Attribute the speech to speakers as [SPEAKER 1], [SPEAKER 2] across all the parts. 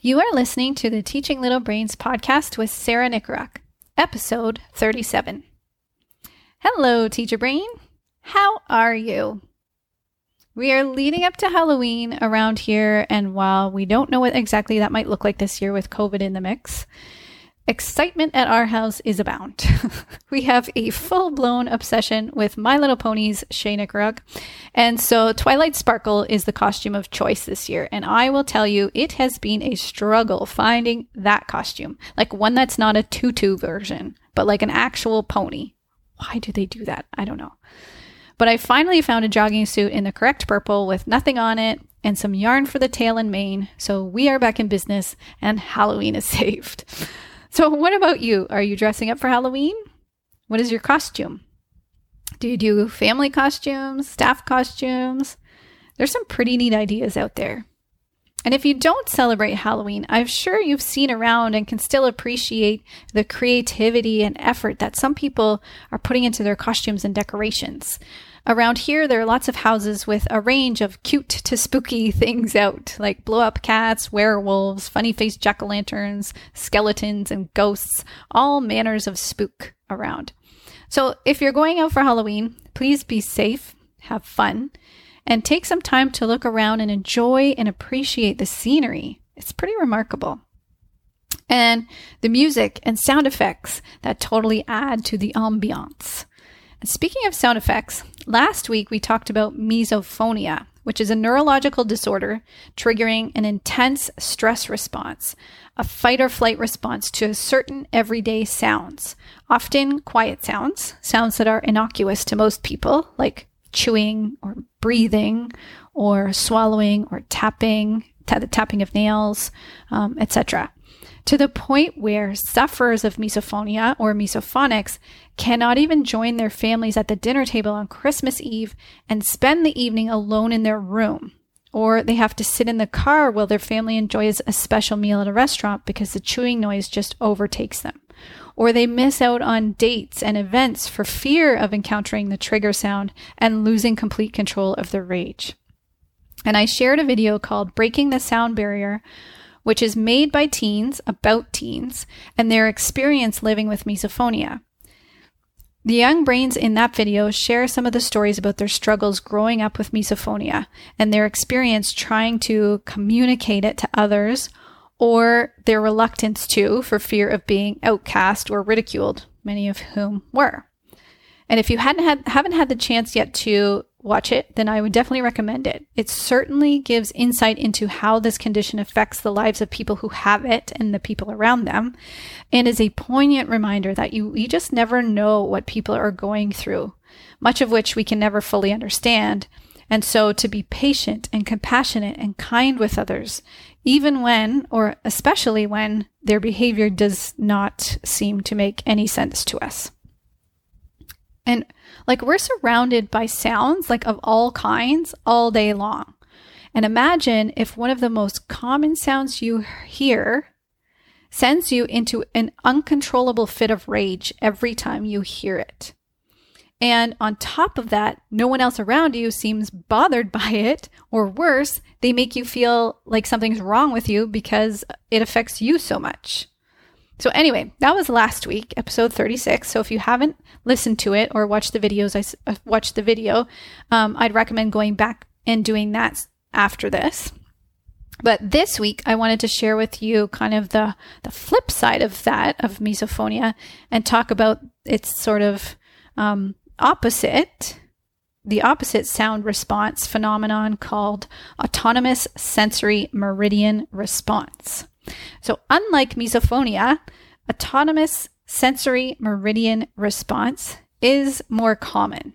[SPEAKER 1] You are listening to the Teaching Little Brains podcast with Sarah Nickorock, episode 37. Hello, Teacher Brain. How are you? We are leading up to Halloween around here, and while we don't know what exactly that might look like this year with COVID in the mix, excitement at our house is abound. we have a full blown obsession with My Little Ponies Shea Nickorock, and so Twilight Sparkle is the costume of choice this year. And I will tell you, it has been a struggle finding that costume, like one that's not a tutu version, but like an actual pony. Why do they do that? I don't know. But I finally found a jogging suit in the correct purple with nothing on it and some yarn for the tail and mane. So we are back in business and Halloween is saved. So, what about you? Are you dressing up for Halloween? What is your costume? Do you do family costumes, staff costumes? There's some pretty neat ideas out there. And if you don't celebrate Halloween, I'm sure you've seen around and can still appreciate the creativity and effort that some people are putting into their costumes and decorations. Around here, there are lots of houses with a range of cute to spooky things out, like blow up cats, werewolves, funny faced jack o' lanterns, skeletons, and ghosts, all manners of spook around. So if you're going out for Halloween, please be safe, have fun, and take some time to look around and enjoy and appreciate the scenery. It's pretty remarkable. And the music and sound effects that totally add to the ambiance. And speaking of sound effects, last week we talked about misophonia, which is a neurological disorder triggering an intense stress response, a fight or flight response to certain everyday sounds, often quiet sounds, sounds that are innocuous to most people, like chewing or breathing or swallowing or tapping, the tapping of nails, um, etc. To the point where sufferers of misophonia or misophonics cannot even join their families at the dinner table on Christmas Eve and spend the evening alone in their room. Or they have to sit in the car while their family enjoys a special meal at a restaurant because the chewing noise just overtakes them or they miss out on dates and events for fear of encountering the trigger sound and losing complete control of their rage. And I shared a video called Breaking the Sound Barrier, which is made by teens about teens and their experience living with misophonia. The young brains in that video share some of the stories about their struggles growing up with misophonia and their experience trying to communicate it to others or their reluctance to for fear of being outcast or ridiculed, many of whom were. And if you hadn't had, haven't had the chance yet to watch it, then I would definitely recommend it. It certainly gives insight into how this condition affects the lives of people who have it and the people around them, and is a poignant reminder that you, you just never know what people are going through, much of which we can never fully understand. And so to be patient and compassionate and kind with others even when, or especially when, their behavior does not seem to make any sense to us. And like we're surrounded by sounds like of all kinds all day long. And imagine if one of the most common sounds you hear sends you into an uncontrollable fit of rage every time you hear it. And on top of that, no one else around you seems bothered by it, or worse, they make you feel like something's wrong with you because it affects you so much. So, anyway, that was last week, episode 36. So, if you haven't listened to it or watched the videos, I uh, watched the video, um, I'd recommend going back and doing that after this. But this week, I wanted to share with you kind of the, the flip side of that, of misophonia, and talk about its sort of um, opposite, the opposite sound response phenomenon called autonomous sensory meridian response. So, unlike misophonia, autonomous sensory meridian response is more common.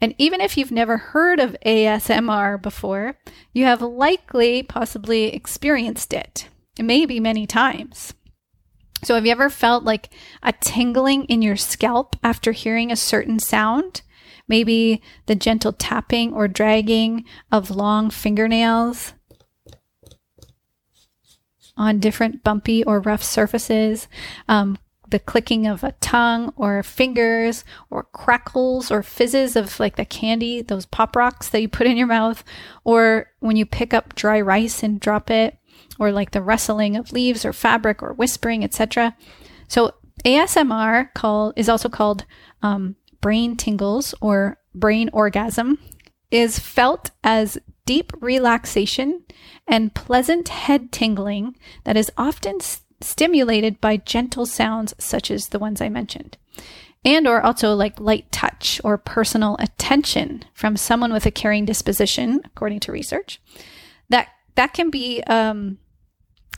[SPEAKER 1] And even if you've never heard of ASMR before, you have likely possibly experienced it, maybe many times. So, have you ever felt like a tingling in your scalp after hearing a certain sound? Maybe the gentle tapping or dragging of long fingernails on different bumpy or rough surfaces, um, the clicking of a tongue or fingers, or crackles or fizzes of like the candy, those pop rocks that you put in your mouth, or when you pick up dry rice and drop it or like the rustling of leaves or fabric or whispering, etc. So ASMR call is also called um, brain tingles or brain orgasm is felt as deep relaxation and pleasant head tingling that is often s- stimulated by gentle sounds such as the ones I mentioned. And or also like light touch or personal attention from someone with a caring disposition, according to research. That that can be um,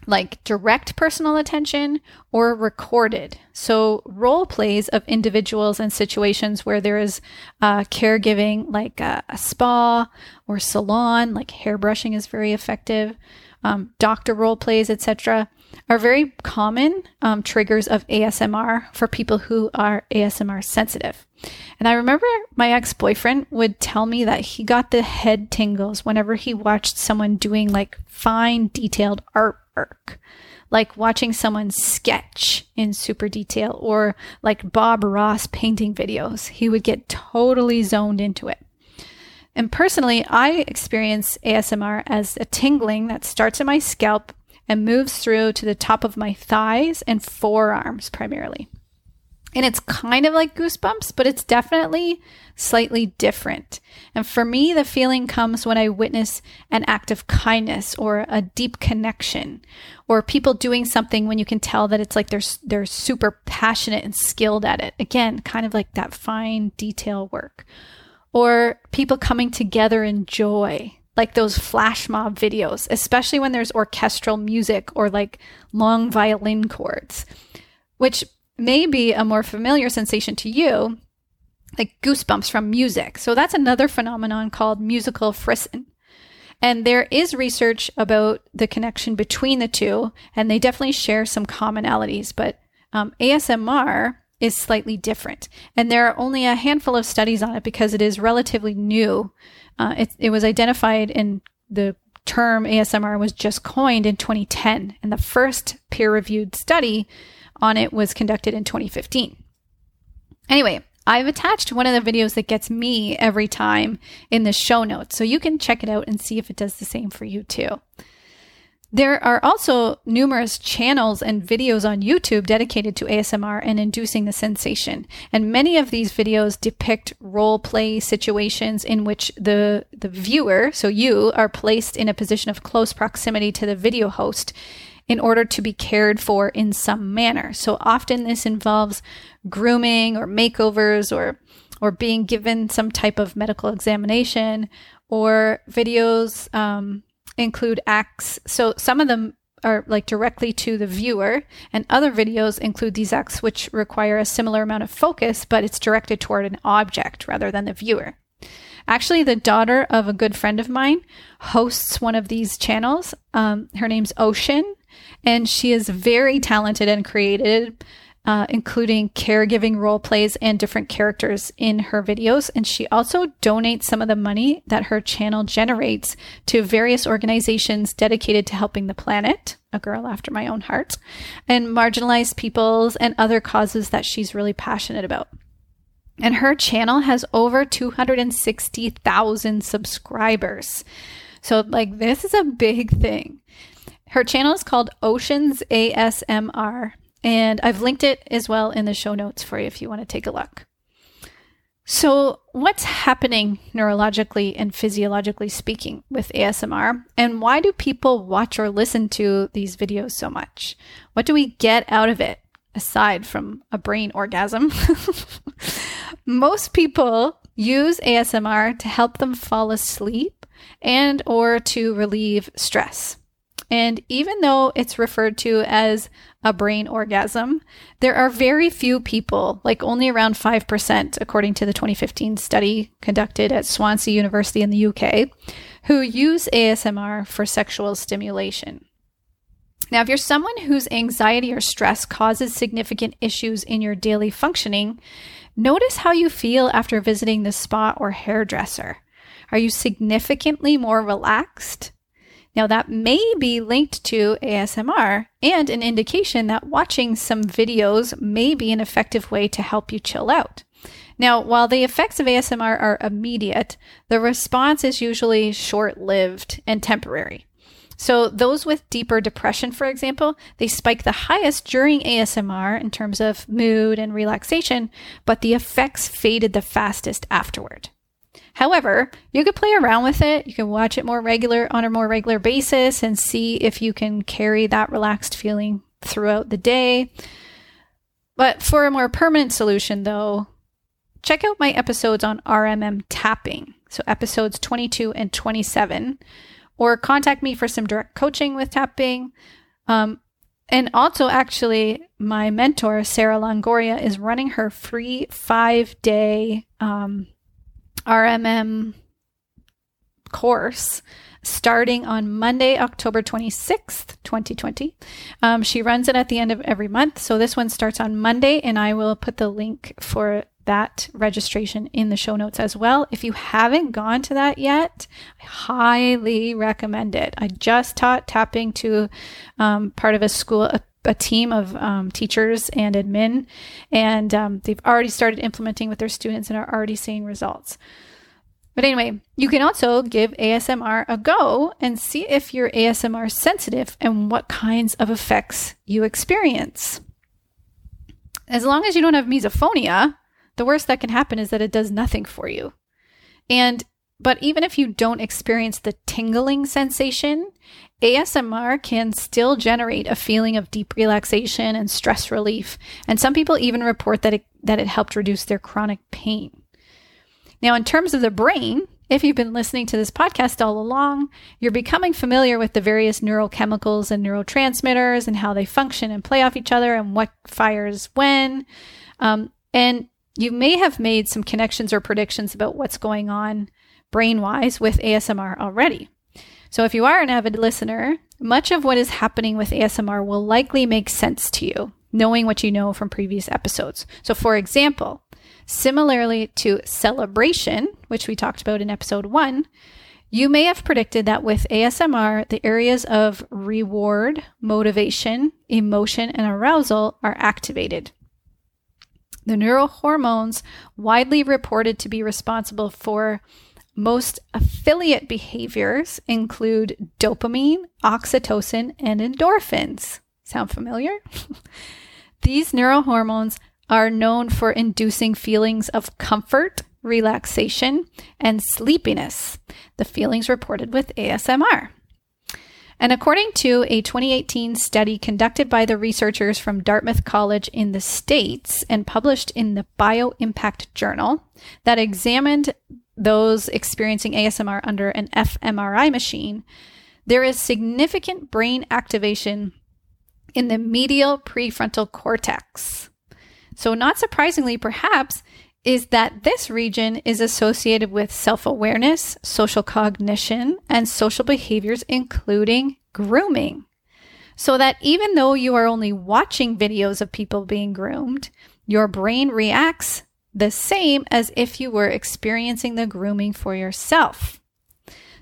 [SPEAKER 1] like direct personal attention or recorded. So, role plays of individuals and situations where there is uh, caregiving, like a, spa or salon, like hairbrushing is very effective, um, doctor role plays, etc., are very common um, triggers of ASMR for people who are ASMR sensitive. And I remember my ex boyfriend would tell me that he got the head tingles whenever he watched someone doing like fine, detailed art like watching someone sketch in super detail or like Bob Ross painting videos. He would get totally zoned into it. And personally, I experience ASMR as a tingling that starts in my scalp and moves through to the top of my thighs and forearms primarily. And it's kind of like goosebumps, but it's definitely slightly different. And for me, the feeling comes when I witness an act of kindness or a deep connection or people doing something when you can tell that it's like they're, they're super passionate and skilled at it. Again, kind of like that fine detail work or people coming together in joy like those flash mob videos, especially when there's orchestral music or like long violin chords, which may be a more familiar sensation to you, like goosebumps from music. So that's another phenomenon called musical frisson. And there is research about the connection between the two, and they definitely share some commonalities, but um, ASMR is slightly different. And there are only a handful of studies on it because it is relatively new. Uh, it, it was identified in the term ASMR was just coined in 2010, and the first peer reviewed study on it was conducted in 2015. Anyway, I've attached one of the videos that gets me every time in the show notes, so you can check it out and see if it does the same for you too. There are also numerous channels and videos on YouTube dedicated to ASMR and inducing the sensation. And many of these videos depict role play situations in which the, the viewer, so you, are placed in a position of close proximity to the video host in order to be cared for in some manner. So often this involves grooming or makeovers or or being given some type of medical examination or videos um, include acts. So some of them are like directly to the viewer, and other videos include these acts which require a similar amount of focus, but it's directed toward an object rather than the viewer. Actually, the daughter of a good friend of mine hosts one of these channels. Um, her name's Ocean, and she is very talented and creative, uh, including caregiving role plays and different characters in her videos. And she also donates some of the money that her channel generates to various organizations dedicated to helping the planet, a girl after my own heart, and marginalized peoples and other causes that she's really passionate about. And her channel has over 260,000 subscribers. So, like, this is a big thing. Her channel is called Oceans ASMR, and I've linked it as well in the show notes for you if you want to take a look. So, what's happening neurologically and physiologically speaking with ASMR? And why do people watch or listen to these videos so much? What do we get out of it aside from a brain orgasm? Most people use ASMR to help them fall asleep and or to relieve stress. And even though it's referred to as a brain orgasm, there are very few people, like only around 5%, according to the 2015 study conducted at Swansea University in the UK, who use ASMR for sexual stimulation. Now, if you're someone whose anxiety or stress causes significant issues in your daily functioning, notice how you feel after visiting the spa or hairdresser. Are you significantly more relaxed? Now, that may be linked to ASMR and an indication that watching some videos may be an effective way to help you chill out. Now, while the effects of ASMR are immediate, the response is usually short lived and temporary. So those with deeper depression, for example, they spike the highest during ASMR in terms of mood and relaxation, but the effects faded the fastest afterward. However, you could play around with it. You can watch it more regular on a more regular basis and see if you can carry that relaxed feeling throughout the day. But for a more permanent solution, though, check out my episodes on RMM tapping. So, episodes 22 and 27, or contact me for some direct coaching with tapping. Um, and also, actually, my mentor, Sarah Longoria, is running her free five day um, RMM course starting on Monday, October 26th, 2020. Um, she runs it at the end of every month. So this one starts on Monday, and I will put the link for that registration in the show notes as well. If you haven't gone to that yet, I highly recommend it. I just taught tapping to um, part of a school, a, a team of um, teachers and admin, and um, they've already started implementing with their students and are already seeing results. But anyway, you can also give ASMR a go and see if you're ASMR sensitive and what kinds of effects you experience. As long as you don't have misophonia, the worst that can happen is that it does nothing for you. And but even if you don't experience the tingling sensation, ASMR can still generate a feeling of deep relaxation and stress relief. And some people even report that it, that it helped reduce their chronic pain. Now, in terms of the brain, if you've been listening to this podcast all along, you're becoming familiar with the various neurochemicals and neurotransmitters and how they function and play off each other and what fires when. Um, and you may have made some connections or predictions about what's going on brain wise with ASMR already. So, if you are an avid listener, much of what is happening with ASMR will likely make sense to you, knowing what you know from previous episodes. So, for example, Similarly to celebration, which we talked about in episode one, you may have predicted that with ASMR, the areas of reward, motivation, emotion, and arousal are activated. The neurohormones widely reported to be responsible for most affiliate behaviors include dopamine, oxytocin, and endorphins. Sound familiar? These neurohormones are known for inducing feelings of comfort, relaxation, and sleepiness, the feelings reported with ASMR. And according to a 2018 study conducted by the researchers from Dartmouth College in the States and published in the Bioimpact Journal that examined those experiencing ASMR under an fMRI machine, there is significant brain activation in the medial prefrontal cortex, so, not surprisingly, perhaps, is that this region is associated with self awareness, social cognition, and social behaviors, including grooming. So that even though you are only watching videos of people being groomed, your brain reacts the same as if you were experiencing the grooming for yourself.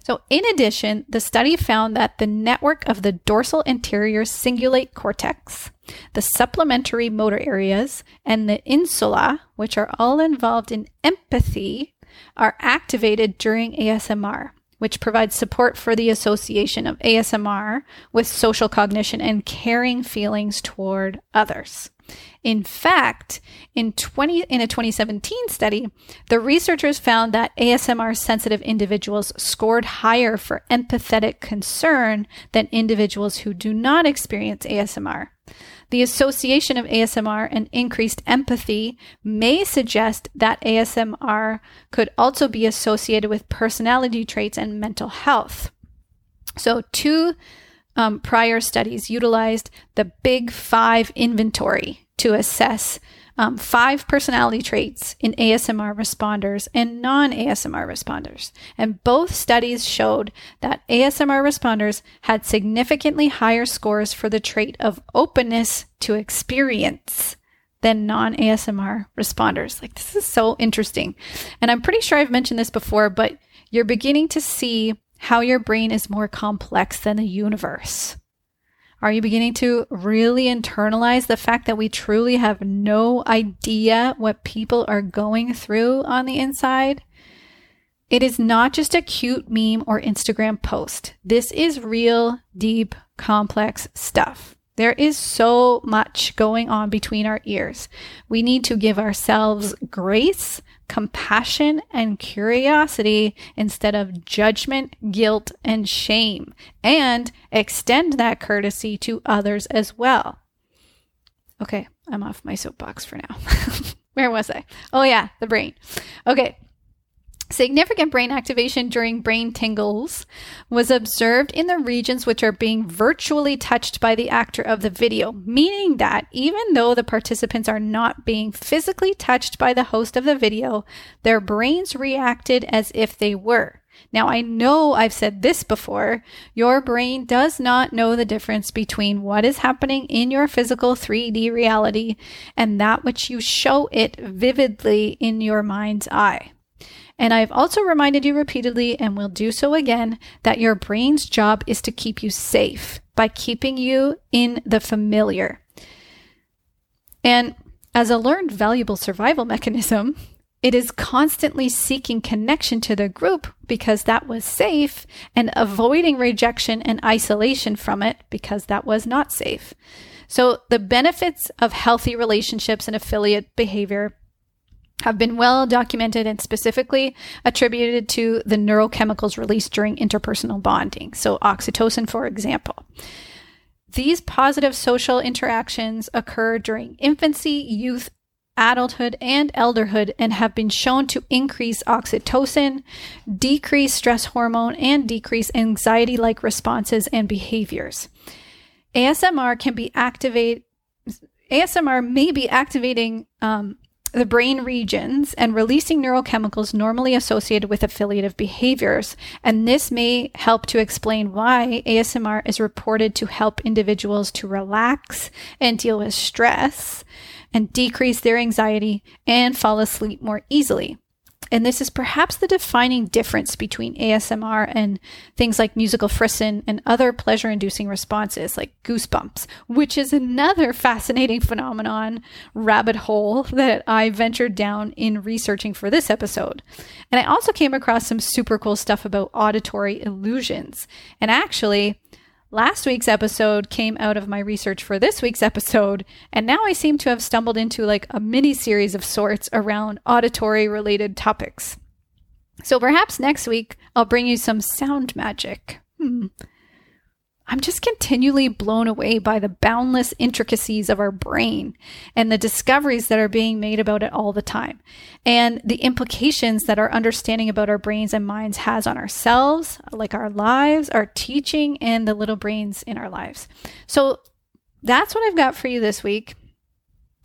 [SPEAKER 1] So, in addition, the study found that the network of the dorsal anterior cingulate cortex, the supplementary motor areas, and the insula, which are all involved in empathy, are activated during ASMR, which provides support for the association of ASMR with social cognition and caring feelings toward others. In fact, in 20 in a 2017 study, the researchers found that ASMR sensitive individuals scored higher for empathetic concern than individuals who do not experience ASMR. The association of ASMR and increased empathy may suggest that ASMR could also be associated with personality traits and mental health. So, two um, prior studies utilized the Big Five inventory to assess um, five personality traits in ASMR responders and non ASMR responders. And both studies showed that ASMR responders had significantly higher scores for the trait of openness to experience than non ASMR responders. Like, this is so interesting. And I'm pretty sure I've mentioned this before, but you're beginning to see how your brain is more complex than the universe? Are you beginning to really internalize the fact that we truly have no idea what people are going through on the inside? It is not just a cute meme or Instagram post. This is real, deep, complex stuff. There is so much going on between our ears. We need to give ourselves grace, compassion, and curiosity instead of judgment, guilt, and shame, and extend that courtesy to others as well. Okay, I'm off my soapbox for now. Where was I? Oh, yeah, the brain. Okay, Significant brain activation during brain tingles was observed in the regions which are being virtually touched by the actor of the video, meaning that even though the participants are not being physically touched by the host of the video, their brains reacted as if they were. Now, I know I've said this before. Your brain does not know the difference between what is happening in your physical 3D reality and that which you show it vividly in your mind's eye. And I've also reminded you repeatedly, and will do so again, that your brain's job is to keep you safe by keeping you in the familiar. And as a learned valuable survival mechanism, it is constantly seeking connection to the group because that was safe and avoiding rejection and isolation from it because that was not safe. So, the benefits of healthy relationships and affiliate behavior have been well documented and specifically attributed to the neurochemicals released during interpersonal bonding. So, oxytocin, for example. These positive social interactions occur during infancy, youth, adulthood, and elderhood and have been shown to increase oxytocin, decrease stress hormone, and decrease anxiety like responses and behaviors. ASMR can be activate. ASMR may be activating um, the brain regions and releasing neurochemicals normally associated with affiliative behaviors. And this may help to explain why ASMR is reported to help individuals to relax and deal with stress and decrease their anxiety and fall asleep more easily. And this is perhaps the defining difference between ASMR and things like musical frisson and other pleasure inducing responses like goosebumps, which is another fascinating phenomenon rabbit hole that I ventured down in researching for this episode. And I also came across some super cool stuff about auditory illusions. And actually, Last week's episode came out of my research for this week's episode, and now I seem to have stumbled into like a mini series of sorts around auditory related topics. So perhaps next week I'll bring you some sound magic. Hmm. I'm just continually blown away by the boundless intricacies of our brain and the discoveries that are being made about it all the time, and the implications that our understanding about our brains and minds has on ourselves, like our lives, our teaching, and the little brains in our lives. So that's what I've got for you this week.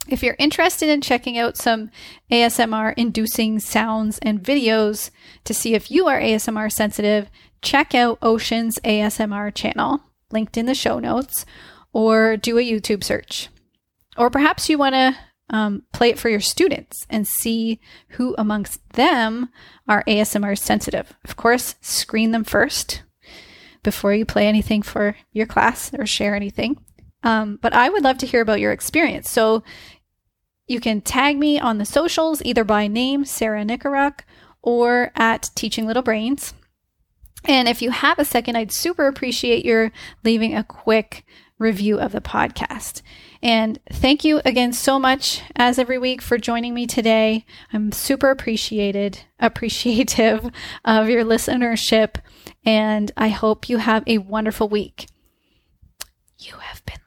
[SPEAKER 1] If you're interested in checking out some ASMR inducing sounds and videos to see if you are ASMR sensitive, check out Ocean's ASMR channel linked in the show notes, or do a YouTube search. Or perhaps you want to um, play it for your students and see who amongst them are ASMR sensitive. Of course, screen them first before you play anything for your class or share anything. Um, but I would love to hear about your experience. So you can tag me on the socials, either by name, Sarah Nicoruk, or at Teaching Little Brains. And if you have a second, I'd super appreciate your leaving a quick review of the podcast. And thank you again so much, as every week, for joining me today. I'm super appreciated, appreciative of your listenership, and I hope you have a wonderful week. You have been